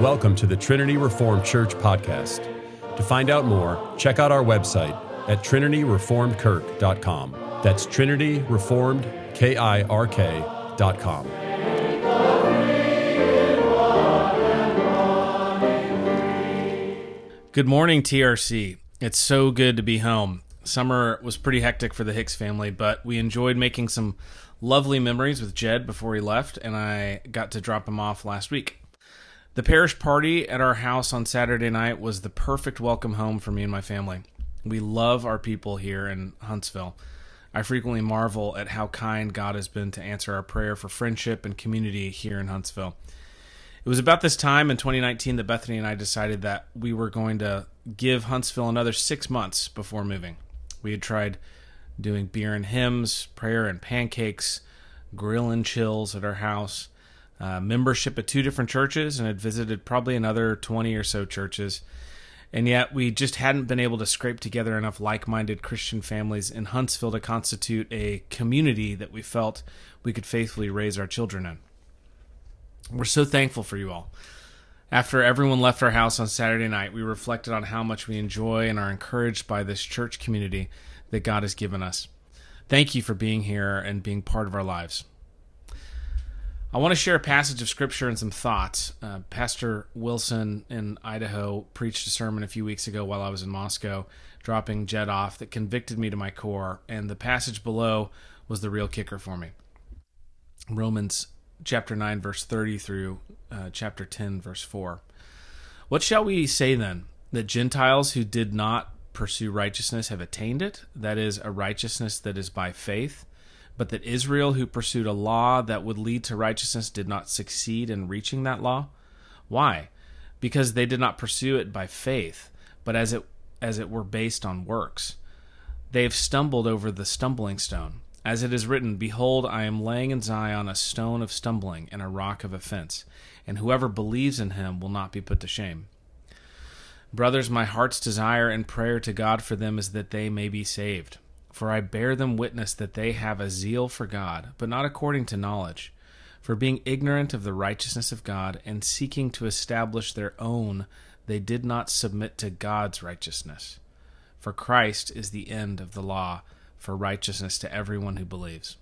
Welcome to the Trinity Reformed Church podcast. To find out more, check out our website at trinityreformedkirk.com. That's Trinity Reformed, K I R K.com. Good morning, TRC. It's so good to be home. Summer was pretty hectic for the Hicks family, but we enjoyed making some lovely memories with Jed before he left, and I got to drop him off last week. The parish party at our house on Saturday night was the perfect welcome home for me and my family. We love our people here in Huntsville. I frequently marvel at how kind God has been to answer our prayer for friendship and community here in Huntsville. It was about this time in 2019 that Bethany and I decided that we were going to give Huntsville another six months before moving. We had tried doing beer and hymns, prayer and pancakes, grill and chills at our house uh, membership at two different churches and had visited probably another 20 or so churches. And yet, we just hadn't been able to scrape together enough like minded Christian families in Huntsville to constitute a community that we felt we could faithfully raise our children in. We're so thankful for you all. After everyone left our house on Saturday night, we reflected on how much we enjoy and are encouraged by this church community that God has given us. Thank you for being here and being part of our lives. I want to share a passage of scripture and some thoughts. Uh, Pastor Wilson in Idaho preached a sermon a few weeks ago while I was in Moscow, dropping Jed off, that convicted me to my core. And the passage below was the real kicker for me Romans chapter 9, verse 30 through uh, chapter 10, verse 4. What shall we say then? That Gentiles who did not pursue righteousness have attained it? That is, a righteousness that is by faith but that Israel, who pursued a law that would lead to righteousness, did not succeed in reaching that law. Why? Because they did not pursue it by faith, but as it as it were based on works. They have stumbled over the stumbling stone. As it is written, Behold, I am laying in Zion a stone of stumbling and a rock of offense, and whoever believes in him will not be put to shame. Brothers, my heart's desire and prayer to God for them is that they may be saved. For I bear them witness that they have a zeal for God, but not according to knowledge. For being ignorant of the righteousness of God, and seeking to establish their own, they did not submit to God's righteousness. For Christ is the end of the law for righteousness to everyone who believes.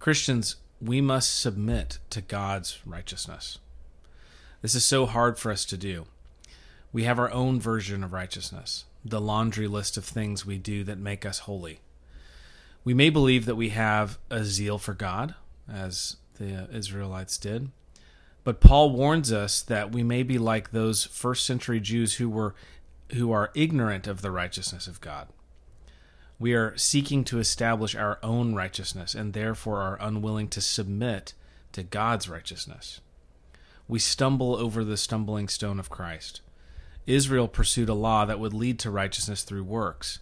Christians, we must submit to God's righteousness. This is so hard for us to do. We have our own version of righteousness the laundry list of things we do that make us holy. We may believe that we have a zeal for God, as the Israelites did, but Paul warns us that we may be like those first century Jews who were who are ignorant of the righteousness of God. We are seeking to establish our own righteousness and therefore are unwilling to submit to God's righteousness. We stumble over the stumbling stone of Christ. Israel pursued a law that would lead to righteousness through works.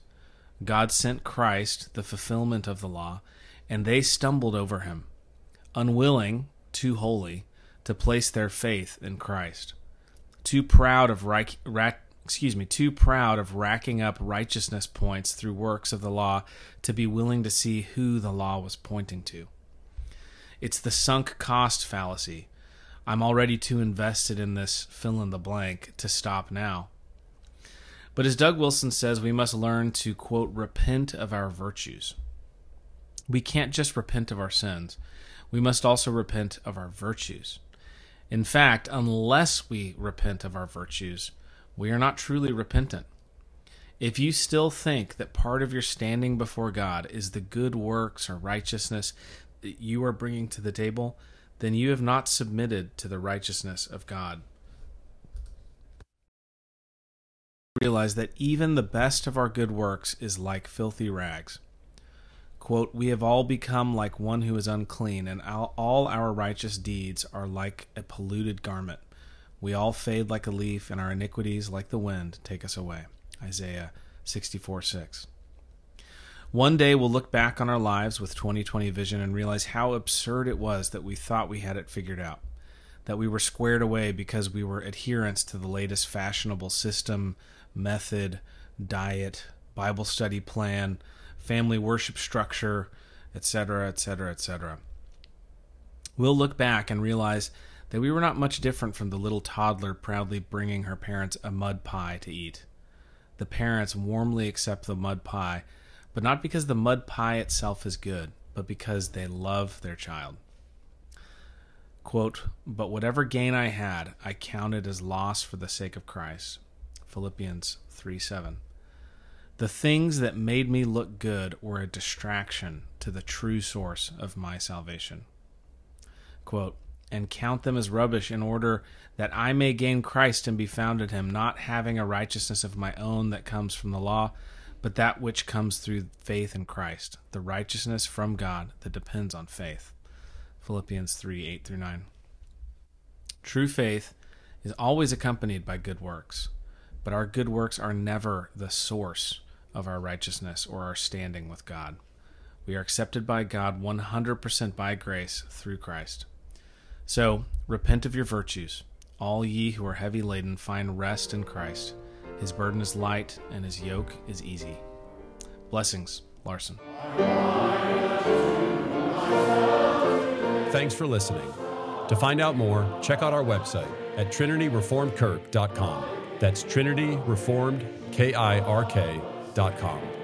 God sent Christ, the fulfillment of the law, and they stumbled over him, unwilling, too holy, to place their faith in Christ. Too proud of rack, rack, excuse me, too proud of racking up righteousness points through works of the law to be willing to see who the law was pointing to. It's the sunk cost fallacy I'm already too invested in this fill in the blank to stop now. But as Doug Wilson says, we must learn to, quote, repent of our virtues. We can't just repent of our sins, we must also repent of our virtues. In fact, unless we repent of our virtues, we are not truly repentant. If you still think that part of your standing before God is the good works or righteousness that you are bringing to the table, then you have not submitted to the righteousness of God. Realize that even the best of our good works is like filthy rags. Quote, We have all become like one who is unclean, and all our righteous deeds are like a polluted garment. We all fade like a leaf, and our iniquities, like the wind, take us away. Isaiah 64 6. One day we'll look back on our lives with 2020 vision and realize how absurd it was that we thought we had it figured out, that we were squared away because we were adherents to the latest fashionable system, method, diet, Bible study plan, family worship structure, etc., etc., etc. We'll look back and realize that we were not much different from the little toddler proudly bringing her parents a mud pie to eat. The parents warmly accept the mud pie, but not because the mud pie itself is good, but because they love their child. Quote, But whatever gain I had, I counted as loss for the sake of Christ. Philippians 3 7. The things that made me look good were a distraction to the true source of my salvation. Quote, and count them as rubbish in order that I may gain Christ and be found in him, not having a righteousness of my own that comes from the law, but that which comes through faith in Christ, the righteousness from God that depends on faith. Philippians 3 8 through 9. True faith is always accompanied by good works, but our good works are never the source of our righteousness or our standing with God. We are accepted by God 100% by grace through Christ. So, repent of your virtues. All ye who are heavy laden find rest in Christ. His burden is light and his yoke is easy. Blessings, Larson. Thanks for listening. To find out more, check out our website at trinityreformedkirk.com. That's trinityreformedkirk.com.